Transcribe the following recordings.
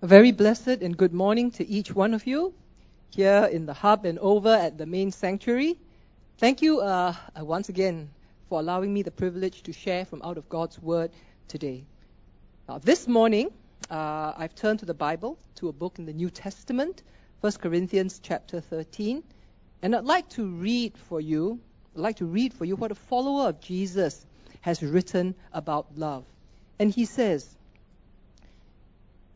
A very blessed and good morning to each one of you here in the hub and over at the main sanctuary. Thank you uh, once again for allowing me the privilege to share from out of God's Word today. Now, this morning, uh, I've turned to the Bible, to a book in the New Testament, 1 Corinthians chapter 13, and I'd like to read for you, I'd like to read for you what a follower of Jesus has written about love. And he says,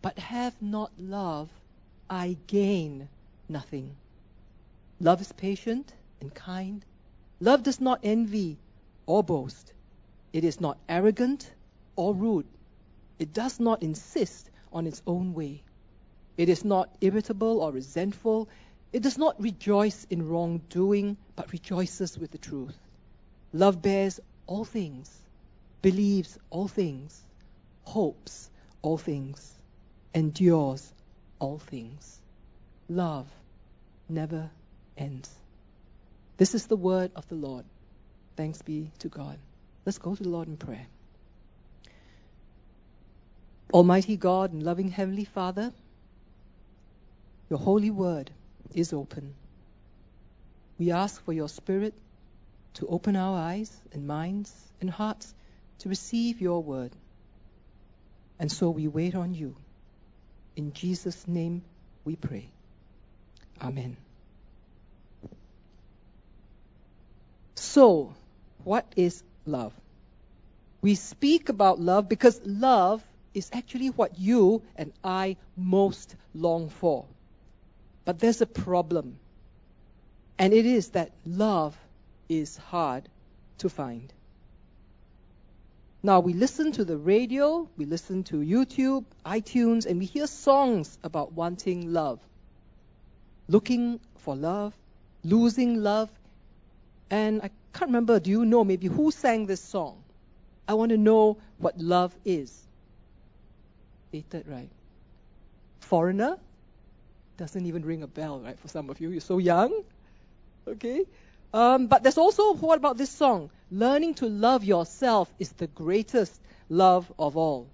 but have not love, I gain nothing. Love is patient and kind. Love does not envy or boast. It is not arrogant or rude. It does not insist on its own way. It is not irritable or resentful. It does not rejoice in wrongdoing, but rejoices with the truth. Love bears all things, believes all things, hopes all things endures all things. Love never ends. This is the word of the Lord. Thanks be to God. Let's go to the Lord in prayer. Almighty God and loving Heavenly Father, your holy word is open. We ask for your Spirit to open our eyes and minds and hearts to receive your word. And so we wait on you. In Jesus' name we pray. Amen. So, what is love? We speak about love because love is actually what you and I most long for. But there's a problem. And it is that love is hard to find. Now, we listen to the radio, we listen to YouTube, iTunes, and we hear songs about wanting love, looking for love, losing love. And I can't remember, do you know maybe who sang this song? I want to know what love is. Dated, right? Foreigner? Doesn't even ring a bell, right, for some of you. You're so young. Okay? Um, but there's also, what about this song? Learning to love yourself is the greatest love of all.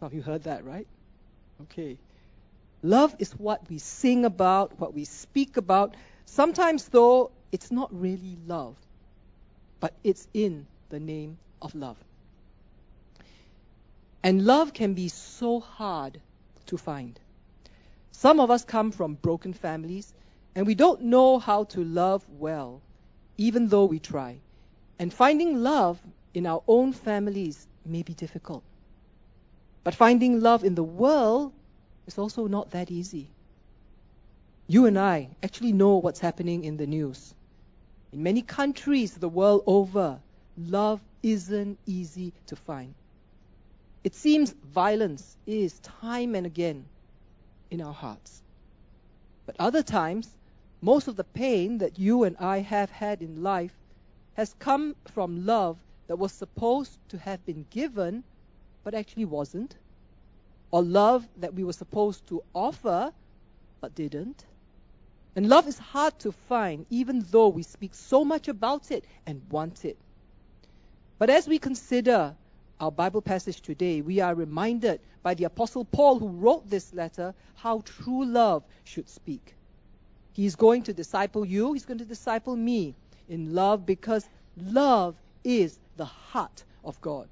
Of you heard that, right? Okay. Love is what we sing about, what we speak about. Sometimes, though, it's not really love, but it's in the name of love. And love can be so hard to find. Some of us come from broken families and we don't know how to love well, even though we try. And finding love in our own families may be difficult. But finding love in the world is also not that easy. You and I actually know what's happening in the news. In many countries the world over, love isn't easy to find. It seems violence is time and again in our hearts. But other times, most of the pain that you and I have had in life has come from love that was supposed to have been given but actually wasn't, or love that we were supposed to offer but didn't. And love is hard to find even though we speak so much about it and want it. But as we consider our Bible passage today, we are reminded by the Apostle Paul, who wrote this letter, how true love should speak. He's going to disciple you, he's going to disciple me in love because love is the heart of God.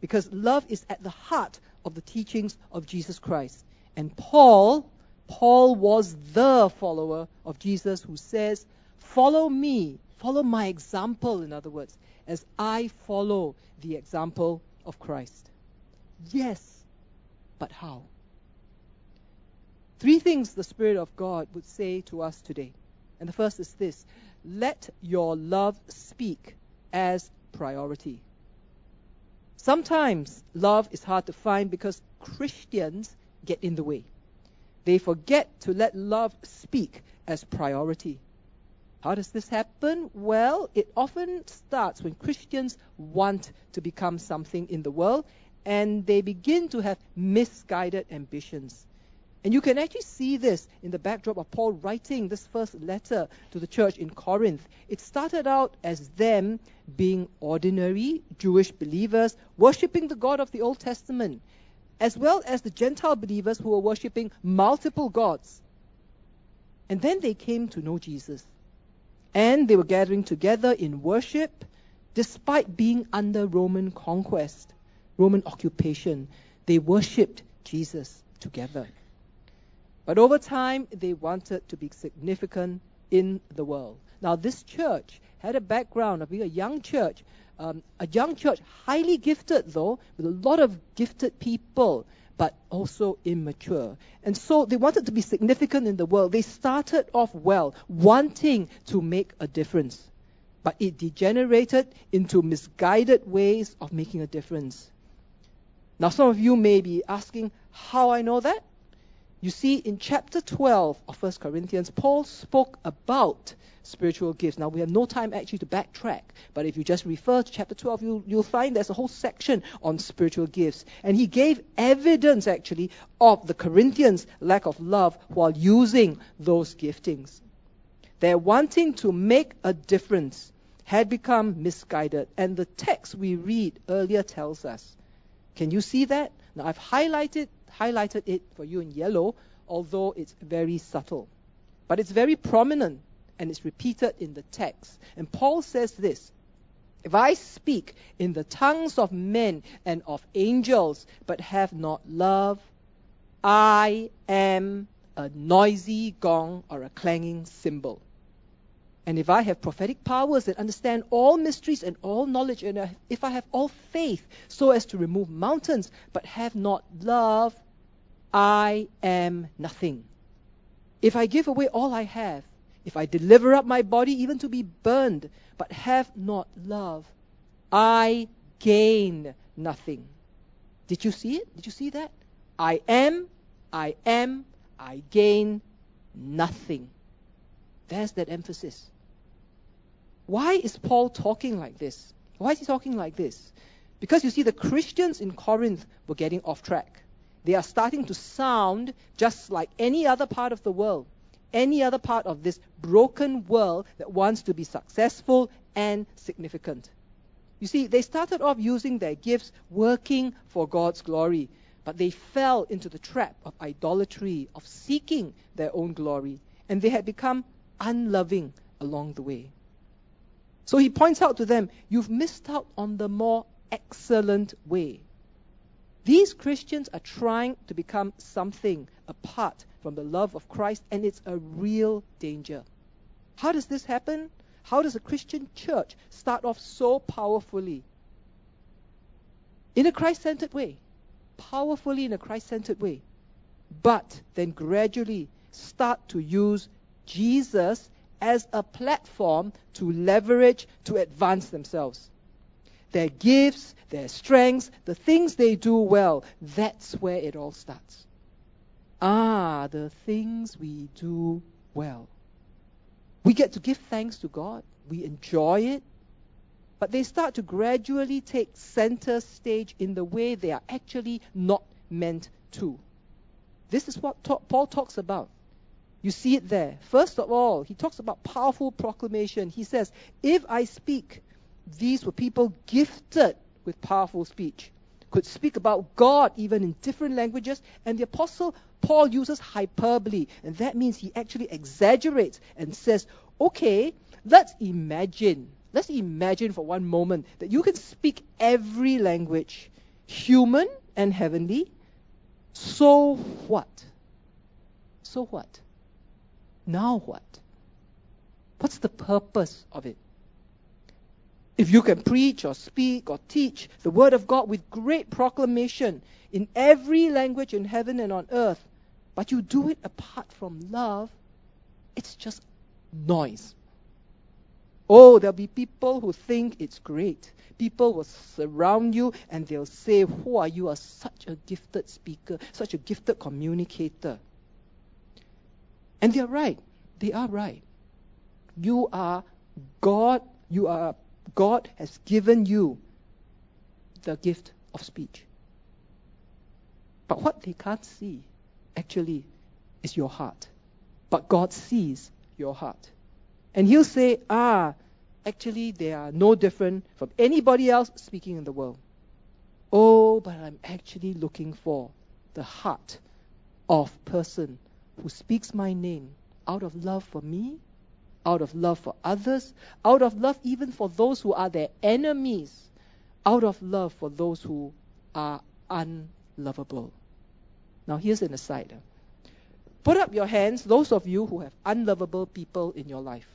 Because love is at the heart of the teachings of Jesus Christ. And Paul, Paul was the follower of Jesus who says, Follow me, follow my example, in other words, as I follow the example of Christ. Yes, but how? Three things the Spirit of God would say to us today. And the first is this let your love speak as priority. Sometimes love is hard to find because Christians get in the way. They forget to let love speak as priority. How does this happen? Well, it often starts when Christians want to become something in the world and they begin to have misguided ambitions. And you can actually see this in the backdrop of Paul writing this first letter to the church in Corinth. It started out as them being ordinary Jewish believers, worshipping the God of the Old Testament, as well as the Gentile believers who were worshipping multiple gods. And then they came to know Jesus. And they were gathering together in worship despite being under Roman conquest, Roman occupation. They worshipped Jesus together. But over time, they wanted to be significant in the world. Now, this church had a background of being a young church, um, a young church, highly gifted though, with a lot of gifted people, but also immature. And so they wanted to be significant in the world. They started off well, wanting to make a difference. But it degenerated into misguided ways of making a difference. Now, some of you may be asking how I know that. You see, in chapter 12 of 1 Corinthians, Paul spoke about spiritual gifts. Now, we have no time actually to backtrack, but if you just refer to chapter 12, you'll, you'll find there's a whole section on spiritual gifts. And he gave evidence actually of the Corinthians' lack of love while using those giftings. Their wanting to make a difference had become misguided, and the text we read earlier tells us. Can you see that? Now, I've highlighted highlighted it for you in yellow, although it's very subtle. But it's very prominent and it's repeated in the text. And Paul says this If I speak in the tongues of men and of angels, but have not love, I am a noisy gong or a clanging cymbal. And if I have prophetic powers and understand all mysteries and all knowledge, and if I have all faith so as to remove mountains, but have not love, I am nothing. If I give away all I have, if I deliver up my body even to be burned, but have not love, I gain nothing. Did you see it? Did you see that? I am, I am, I gain nothing. There's that emphasis. Why is Paul talking like this? Why is he talking like this? Because you see, the Christians in Corinth were getting off track. They are starting to sound just like any other part of the world, any other part of this broken world that wants to be successful and significant. You see, they started off using their gifts, working for God's glory, but they fell into the trap of idolatry, of seeking their own glory, and they had become unloving along the way. So he points out to them, You've missed out on the more excellent way. These Christians are trying to become something apart from the love of Christ, and it's a real danger. How does this happen? How does a Christian church start off so powerfully? In a Christ centered way. Powerfully in a Christ centered way. But then gradually start to use Jesus as a platform to leverage to advance themselves their gifts, their strengths, the things they do well. That's where it all starts. Ah, the things we do well. We get to give thanks to God. We enjoy it. But they start to gradually take center stage in the way they are actually not meant to. This is what ta- Paul talks about. You see it there. First of all, he talks about powerful proclamation. He says, If I speak these were people gifted with powerful speech, could speak about God even in different languages, and the apostle Paul uses hyperbole, and that means he actually exaggerates and says, okay, let's imagine, let's imagine for one moment that you can speak every language, human and heavenly. So what? So what? Now what? What's the purpose of it? If you can preach or speak or teach the word of God with great proclamation in every language in heaven and on earth, but you do it apart from love, it's just noise. Oh, there'll be people who think it's great. People will surround you and they'll say, Who are you? Are such a gifted speaker, such a gifted communicator. And they're right. They are right. You are God, you are God has given you the gift of speech. But what they can't see actually is your heart. But God sees your heart. And He'll say, ah, actually they are no different from anybody else speaking in the world. Oh, but I'm actually looking for the heart of person who speaks my name out of love for me, out of love for others, out of love even for those who are their enemies, out of love for those who are unlovable. Now, here's an aside. Put up your hands, those of you who have unlovable people in your life.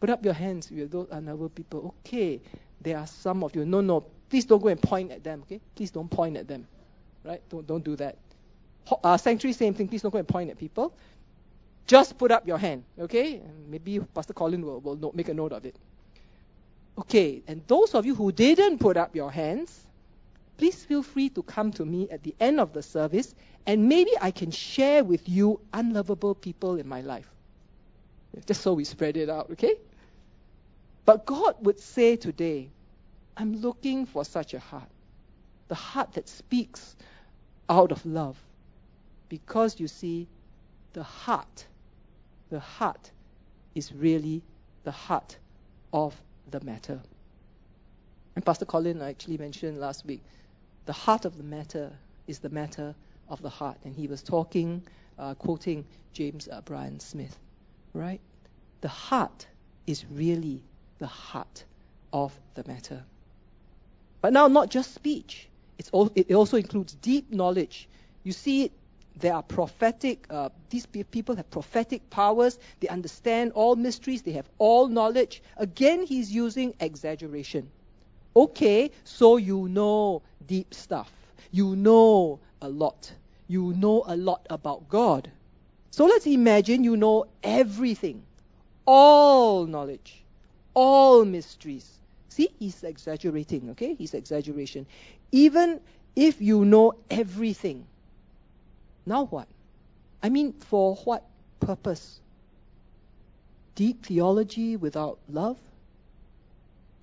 Put up your hands with those unlovable people. Okay, there are some of you. No, no, please don't go and point at them, okay? Please don't point at them. Right? Don't, don't do that. Uh, sanctuary, same thing. Please don't go and point at people. Just put up your hand, okay? And maybe Pastor Colin will, will make a note of it. Okay, and those of you who didn't put up your hands, please feel free to come to me at the end of the service and maybe I can share with you unlovable people in my life. Just so we spread it out, okay? But God would say today, I'm looking for such a heart. The heart that speaks out of love. Because you see, the heart, the heart is really the heart of the matter. And Pastor Colin actually mentioned last week the heart of the matter is the matter of the heart. And he was talking, uh, quoting James uh, Bryan Smith, right? The heart is really the heart of the matter. But now, not just speech, all, it also includes deep knowledge. You see, there are prophetic, uh, these people have prophetic powers. They understand all mysteries. They have all knowledge. Again, he's using exaggeration. Okay, so you know deep stuff. You know a lot. You know a lot about God. So let's imagine you know everything, all knowledge, all mysteries. See, he's exaggerating, okay? He's exaggeration. Even if you know everything, now what? I mean, for what purpose? Deep theology without love?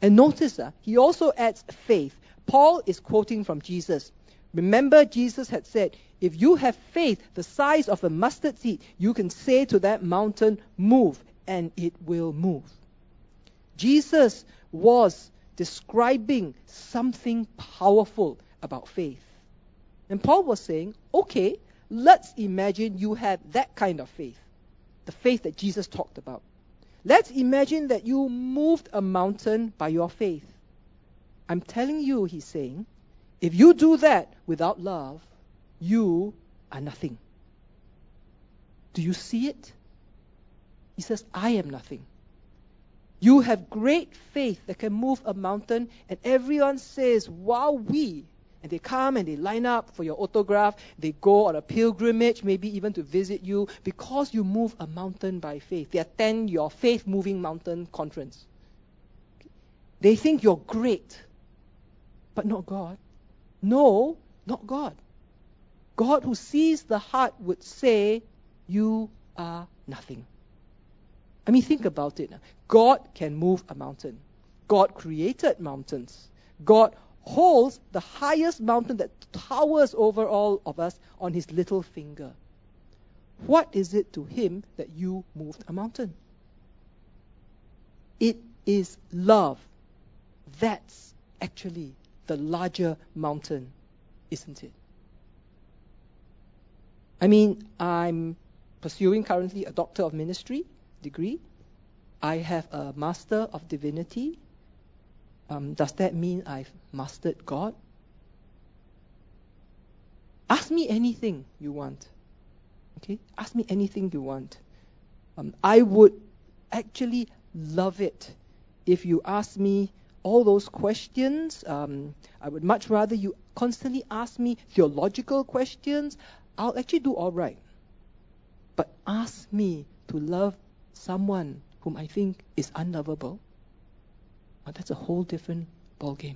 And notice, uh, he also adds faith. Paul is quoting from Jesus. Remember, Jesus had said, If you have faith the size of a mustard seed, you can say to that mountain, Move, and it will move. Jesus was describing something powerful about faith. And Paul was saying, Okay, let's imagine you have that kind of faith, the faith that Jesus talked about. Let's imagine that you moved a mountain by your faith. I'm telling you, he's saying, if you do that without love, you are nothing. Do you see it? He says, I am nothing. You have great faith that can move a mountain, and everyone says, Wow, we and they come and they line up for your autograph. They go on a pilgrimage, maybe even to visit you, because you move a mountain by faith. They attend your faith moving mountain conference. They think you're great, but not God. No, not God. God who sees the heart would say, You are nothing. I mean, think about it. God can move a mountain. God created mountains. God holds the highest mountain that towers over all of us on his little finger. What is it to him that you moved a mountain? It is love. That's actually the larger mountain, isn't it? I mean, I'm pursuing currently a Doctor of Ministry degree. I have a Master of Divinity um, does that mean I've mastered God? Ask me anything you want. Okay? Ask me anything you want. Um, I would actually love it if you ask me all those questions. Um, I would much rather you constantly ask me theological questions. I'll actually do all right. But ask me to love someone whom I think is unlovable but that's a whole different ballgame.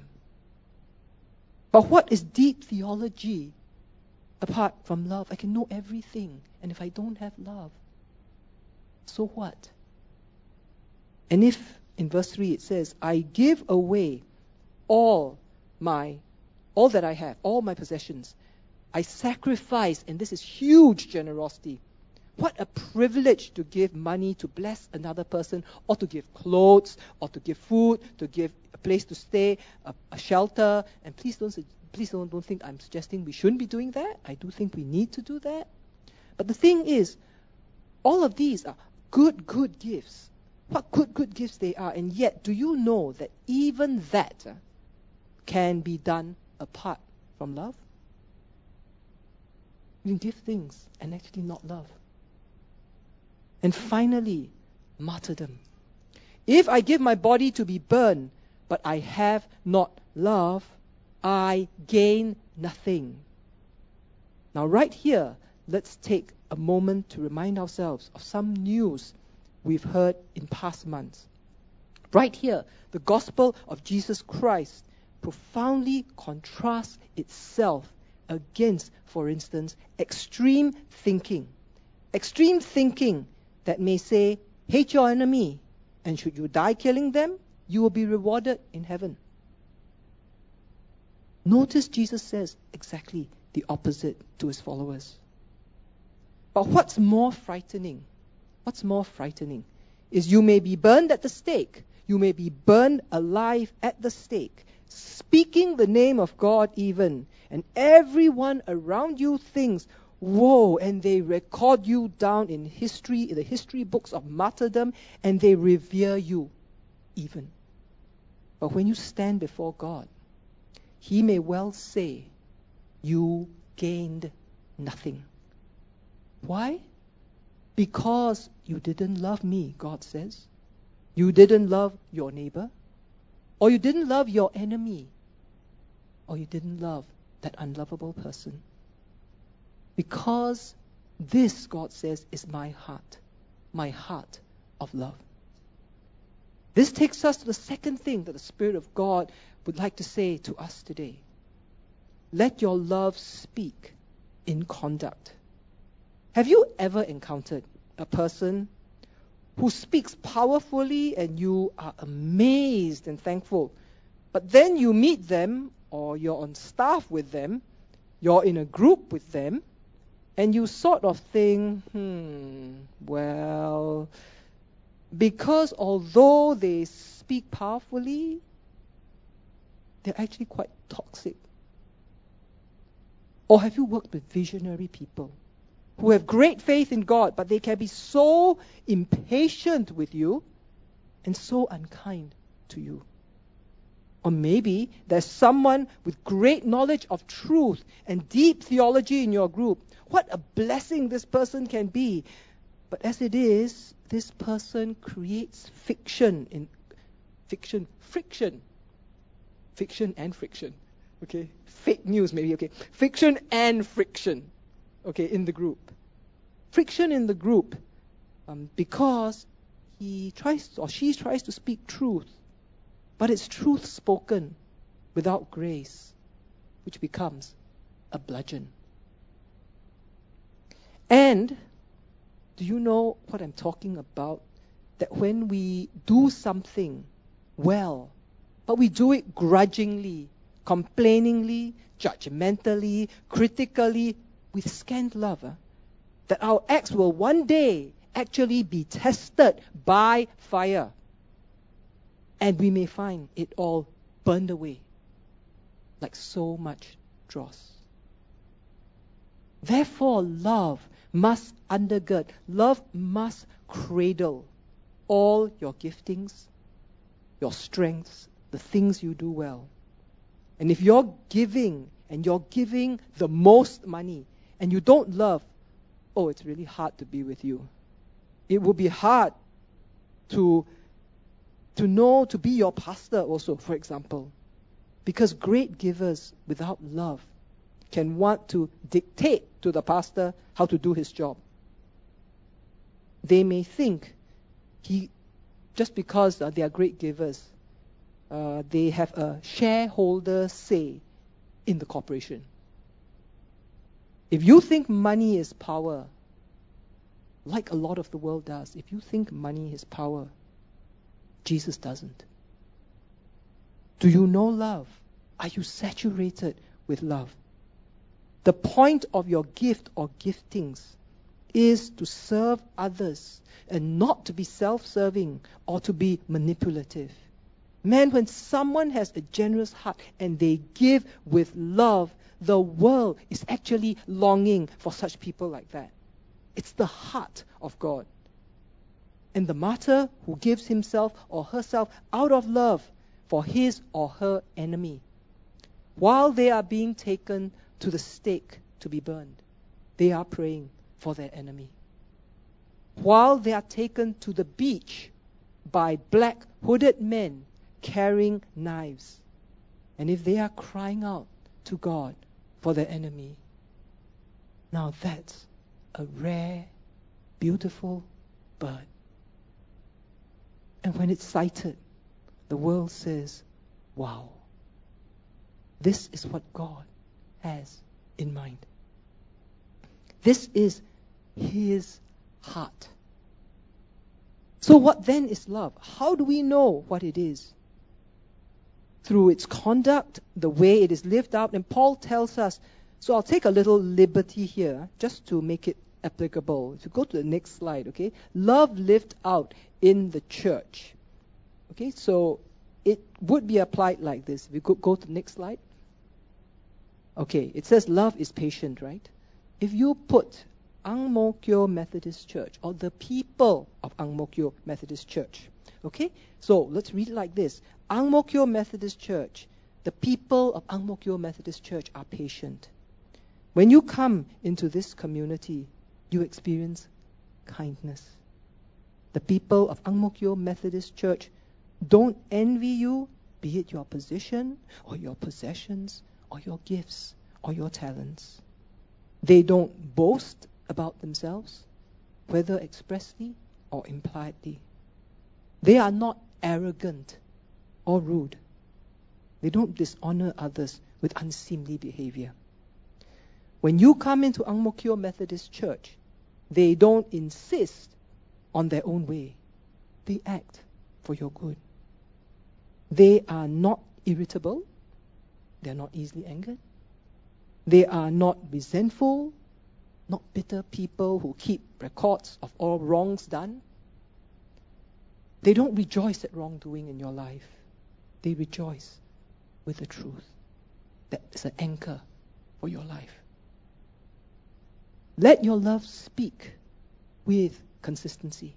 But what is deep theology apart from love. I can know everything. And if I don't have love, so what? And if in verse 3 it says, I give away all my all that I have, all my possessions. I sacrifice, and this is huge generosity. What a privilege to give money to bless another person, or to give clothes, or to give food, to give a place to stay, a, a shelter. And please don't please don't, don't think I'm suggesting we shouldn't be doing that. I do think we need to do that. But the thing is, all of these are good, good gifts. What good, good gifts they are. And yet, do you know that even that uh, can be done apart from love? You can give things and actually not love. And finally, martyrdom. If I give my body to be burned, but I have not love, I gain nothing. Now, right here, let's take a moment to remind ourselves of some news we've heard in past months. Right here, the gospel of Jesus Christ profoundly contrasts itself against, for instance, extreme thinking. Extreme thinking that may say, hate your enemy, and should you die killing them, you will be rewarded in heaven. Notice Jesus says exactly the opposite to his followers. But what's more frightening? What's more frightening is you may be burned at the stake. You may be burned alive at the stake, speaking the name of God even, and everyone around you thinks, whoa, and they record you down in history, in the history books of martyrdom, and they revere you even. But when you stand before God, he may well say, You gained nothing. Why? Because you didn't love me, God says. You didn't love your neighbor, or you didn't love your enemy, or you didn't love that unlovable person. Because this, God says, is my heart, my heart of love. This takes us to the second thing that the Spirit of God would like to say to us today. Let your love speak in conduct. Have you ever encountered a person who speaks powerfully and you are amazed and thankful, but then you meet them or you're on staff with them, you're in a group with them, and you sort of think, hmm, well, because although they speak powerfully, they're actually quite toxic. Or have you worked with visionary people who have great faith in God, but they can be so impatient with you and so unkind to you? Or maybe there's someone with great knowledge of truth and deep theology in your group. What a blessing this person can be. But as it is, this person creates fiction in fiction, friction. Fiction and friction. Okay? Fake news maybe, okay. Fiction and friction. Okay, in the group. Friction in the group um, because he tries or she tries to speak truth but it's truth spoken without grace, which becomes a bludgeon. And do you know what I'm talking about? That when we do something well, but we do it grudgingly, complainingly, judgmentally, critically, with scant love, that our acts will one day actually be tested by fire and we may find it all burned away like so much dross. Therefore, love must undergird, love must cradle all your giftings, your strengths, the things you do well. And if you're giving and you're giving the most money and you don't love, oh, it's really hard to be with you. It will be hard to to know to be your pastor also, for example. Because great givers without love can want to dictate to the pastor how to do his job. They may think he, just because uh, they are great givers, uh, they have a shareholder say in the corporation. If you think money is power, like a lot of the world does, if you think money is power, Jesus doesn't. Do you know love? Are you saturated with love? The point of your gift or giftings is to serve others and not to be self serving or to be manipulative. Man, when someone has a generous heart and they give with love, the world is actually longing for such people like that. It's the heart of God. And the martyr who gives himself or herself out of love for his or her enemy, while they are being taken to the stake to be burned, they are praying for their enemy. While they are taken to the beach by black hooded men carrying knives, and if they are crying out to God for their enemy, now that's a rare, beautiful bird. And when it's sighted, the world says, wow, this is what God has in mind. This is his heart. So, what then is love? How do we know what it is? Through its conduct, the way it is lived out. And Paul tells us, so I'll take a little liberty here just to make it applicable. If you go to the next slide, okay? Love lived out in the church. Okay, so it would be applied like this. If you could go to the next slide. Okay, it says love is patient, right? If you put Ang Mo Kio Methodist Church or the people of Ang Mo Kio Methodist Church, okay? So let's read it like this. Ang Mo Kio Methodist Church, the people of Ang Mo Kio Methodist Church are patient. When you come into this community, you experience kindness. The people of Ang Mo Kio Methodist Church don't envy you, be it your position or your possessions or your gifts or your talents. They don't boast about themselves, whether expressly or impliedly. They are not arrogant or rude. They don't dishonor others with unseemly behavior. When you come into Ang Mo Kio Methodist Church, they don't insist on their own way. They act for your good. They are not irritable. They are not easily angered. They are not resentful, not bitter people who keep records of all wrongs done. They don't rejoice at wrongdoing in your life. They rejoice with the truth that is an anchor for your life. Let your love speak with consistency.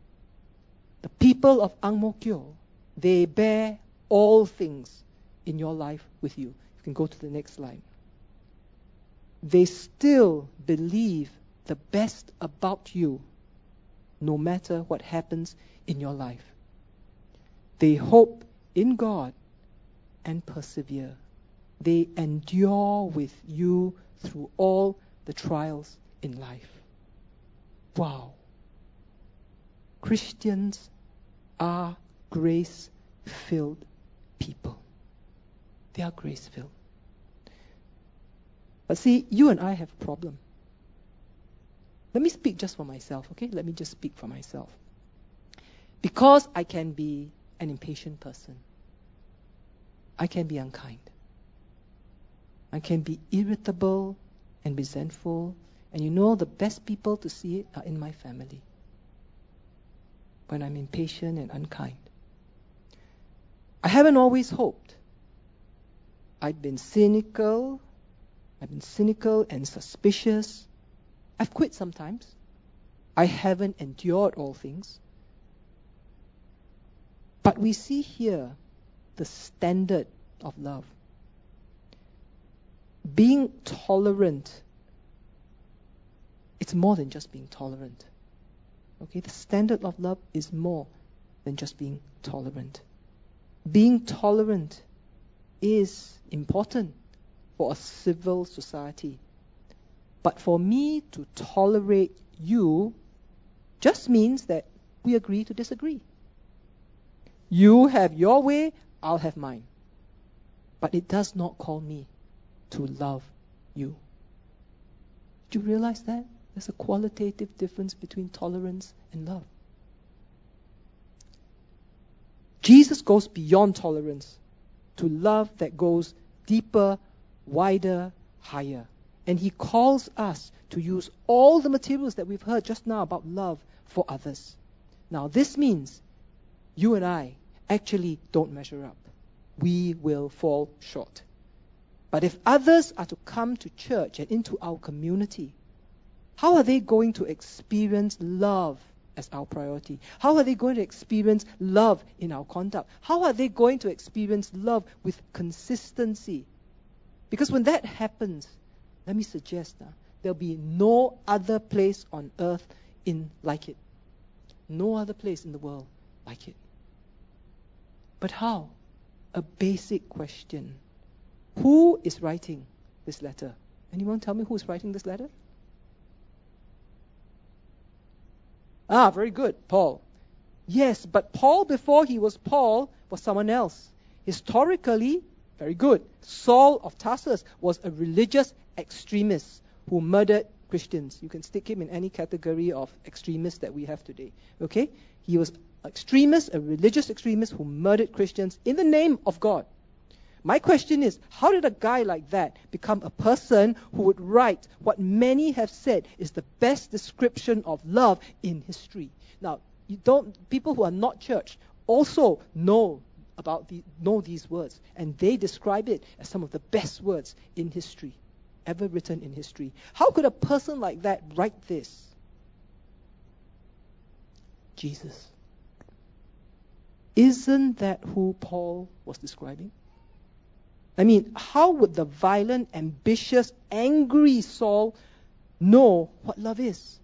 The people of Ang Mo Kio, they bear all things in your life with you. You can go to the next slide. They still believe the best about you no matter what happens in your life. They hope in God and persevere. They endure with you through all the trials in life. Wow. Christians are grace filled people. They are grace filled. But see, you and I have a problem. Let me speak just for myself, okay? Let me just speak for myself. Because I can be an impatient person, I can be unkind. I can be irritable and resentful. And you know, the best people to see it are in my family. When I'm impatient and unkind. I haven't always hoped. I've been cynical. I've been cynical and suspicious. I've quit sometimes. I haven't endured all things. But we see here the standard of love. Being tolerant, it's more than just being tolerant. Okay, the standard of love is more than just being tolerant. Being tolerant is important for a civil society. But for me to tolerate you just means that we agree to disagree. You have your way, I'll have mine. But it does not call me to love you. Do you realize that? There's a qualitative difference between tolerance and love. Jesus goes beyond tolerance to love that goes deeper, wider, higher. And he calls us to use all the materials that we've heard just now about love for others. Now, this means you and I actually don't measure up. We will fall short. But if others are to come to church and into our community, how are they going to experience love as our priority? How are they going to experience love in our conduct? How are they going to experience love with consistency? Because when that happens, let me suggest now, there'll be no other place on earth in like it. No other place in the world like it. But how? A basic question. Who is writing this letter? Anyone tell me who is writing this letter? Ah, very good, Paul. Yes, but Paul, before he was Paul, was someone else. Historically, very good. Saul of Tarsus was a religious extremist who murdered Christians. You can stick him in any category of extremists that we have today. Okay? He was extremist, a religious extremist who murdered Christians in the name of God. My question is, how did a guy like that become a person who would write what many have said is the best description of love in history? Now, you don't people who are not church also know about the, know these words, and they describe it as some of the best words in history ever written in history. How could a person like that write this? Jesus. Isn't that who Paul was describing? I mean, how would the violent, ambitious, angry Saul know what love is?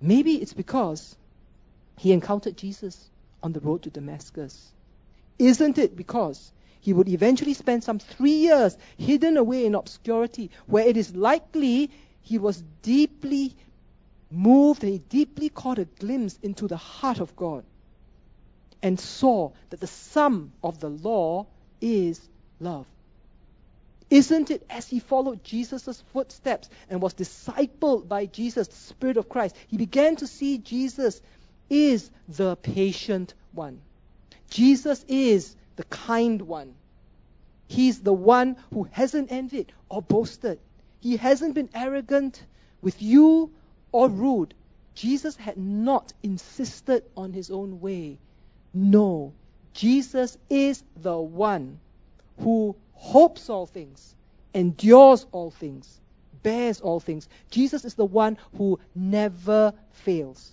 Maybe it's because he encountered Jesus on the road to Damascus. Isn't it because he would eventually spend some three years hidden away in obscurity, where it is likely he was deeply moved and he deeply caught a glimpse into the heart of God and saw that the sum of the law is love. Isn't it as he followed Jesus' footsteps and was discipled by Jesus, the Spirit of Christ, he began to see Jesus is the patient one. Jesus is the kind one. He's the one who hasn't envied or boasted. He hasn't been arrogant with you or rude. Jesus had not insisted on his own way. No, Jesus is the one who hopes all things, endures all things, bears all things. Jesus is the one who never fails.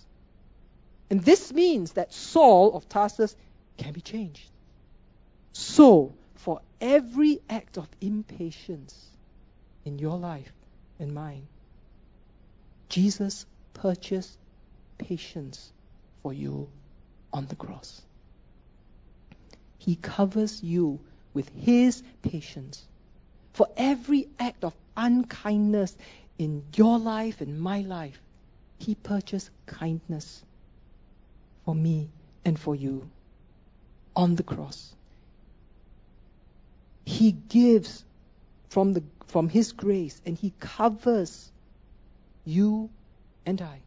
And this means that Saul of Tarsus can be changed. So, for every act of impatience in your life and mine, Jesus purchased patience for you on the cross. He covers you with His patience. For every act of unkindness in your life and my life, He purchased kindness for me and for you on the cross. He gives from, the, from His grace and He covers you and I.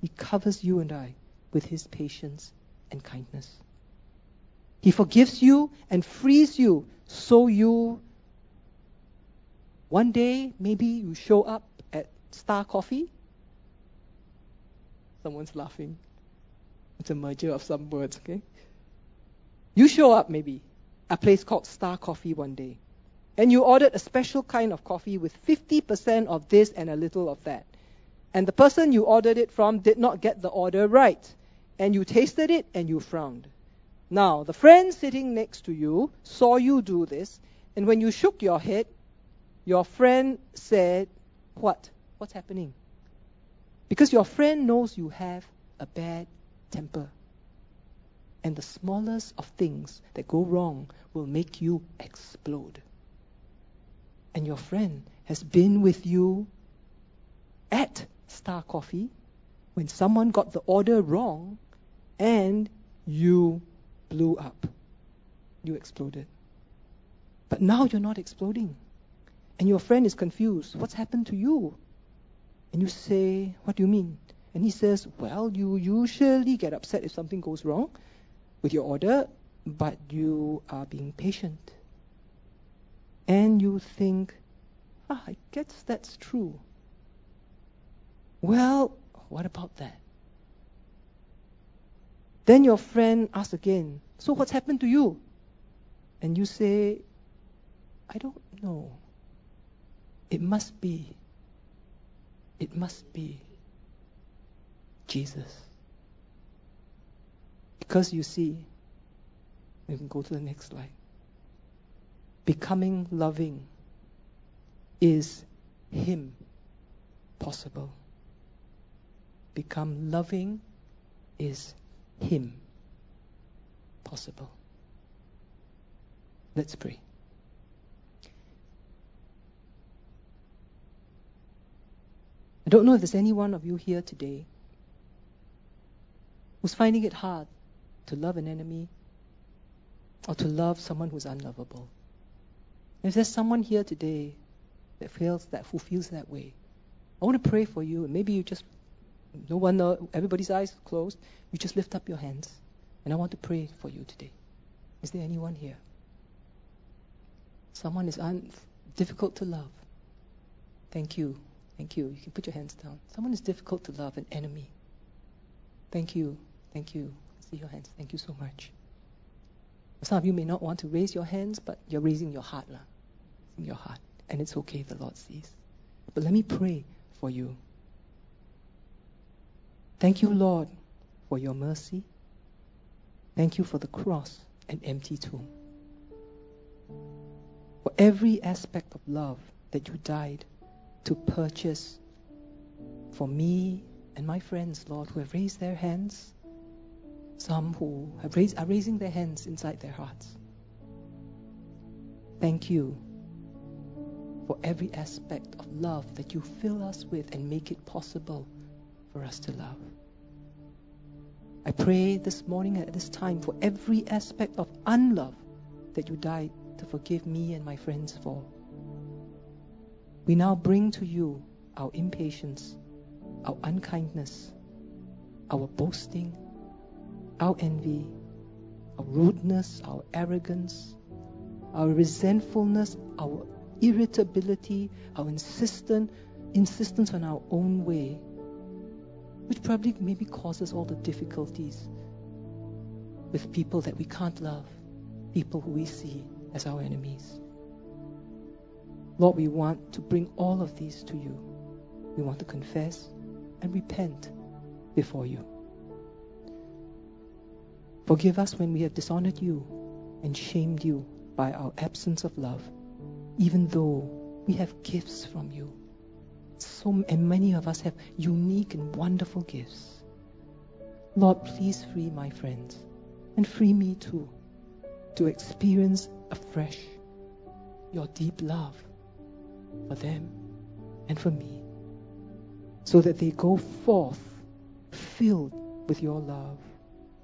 He covers you and I with His patience and kindness. He forgives you and frees you so you, one day, maybe you show up at Star Coffee. Someone's laughing. It's a merger of some words, okay? You show up maybe a place called Star Coffee one day, and you ordered a special kind of coffee with 50% of this and a little of that. And the person you ordered it from did not get the order right, and you tasted it and you frowned. Now, the friend sitting next to you saw you do this, and when you shook your head, your friend said, What? What's happening? Because your friend knows you have a bad temper. And the smallest of things that go wrong will make you explode. And your friend has been with you at Star Coffee when someone got the order wrong and you blew up. You exploded. But now you're not exploding. And your friend is confused. What's happened to you? And you say, What do you mean? And he says, Well, you usually get upset if something goes wrong with your order, but you are being patient. And you think, Ah, I guess that's true. Well, what about that? Then your friend asks again, So what's happened to you? And you say, I don't know. It must be. It must be Jesus. Because you see, we can go to the next slide. Becoming loving is Him possible. Become loving is Him possible. Let's pray. I don't know if there's any one of you here today who's finding it hard to love an enemy or to love someone who's unlovable. If there's someone here today that feels that who feels that way, I want to pray for you, and maybe you just no one, everybody's eyes closed. You just lift up your hands, and I want to pray for you today. Is there anyone here? Someone is un- difficult to love. Thank you. Thank you. You can put your hands down. Someone is difficult to love, an enemy. Thank you. Thank you. I See your hands. Thank you so much. Some of you may not want to raise your hands, but you're raising your heart. La. Your heart. And it's okay, the Lord sees. But let me pray for you. Thank you, Lord, for your mercy. Thank you for the cross and empty tomb. For every aspect of love that you died to purchase for me and my friends, Lord, who have raised their hands, some who have raised, are raising their hands inside their hearts. Thank you for every aspect of love that you fill us with and make it possible for us to love. I pray this morning at this time for every aspect of unlove that you died to forgive me and my friends for. We now bring to you our impatience, our unkindness, our boasting, our envy, our rudeness, our arrogance, our resentfulness, our irritability, our insistent, insistence on our own way, which probably maybe causes all the difficulties with people that we can't love, people who we see as our enemies. Lord, we want to bring all of these to you. We want to confess and repent before you. Forgive us when we have dishonored you and shamed you by our absence of love, even though we have gifts from you. So and many of us have unique and wonderful gifts. Lord, please free my friends and free me too to experience afresh your deep love for them and for me so that they go forth filled with your love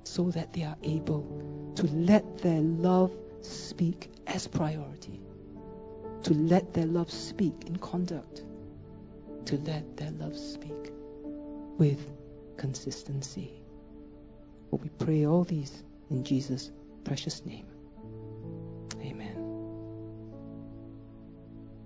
so that they are able to let their love speak as priority, to let their love speak in conduct, to let their love speak with consistency. For we pray all these in Jesus' precious name. Amen.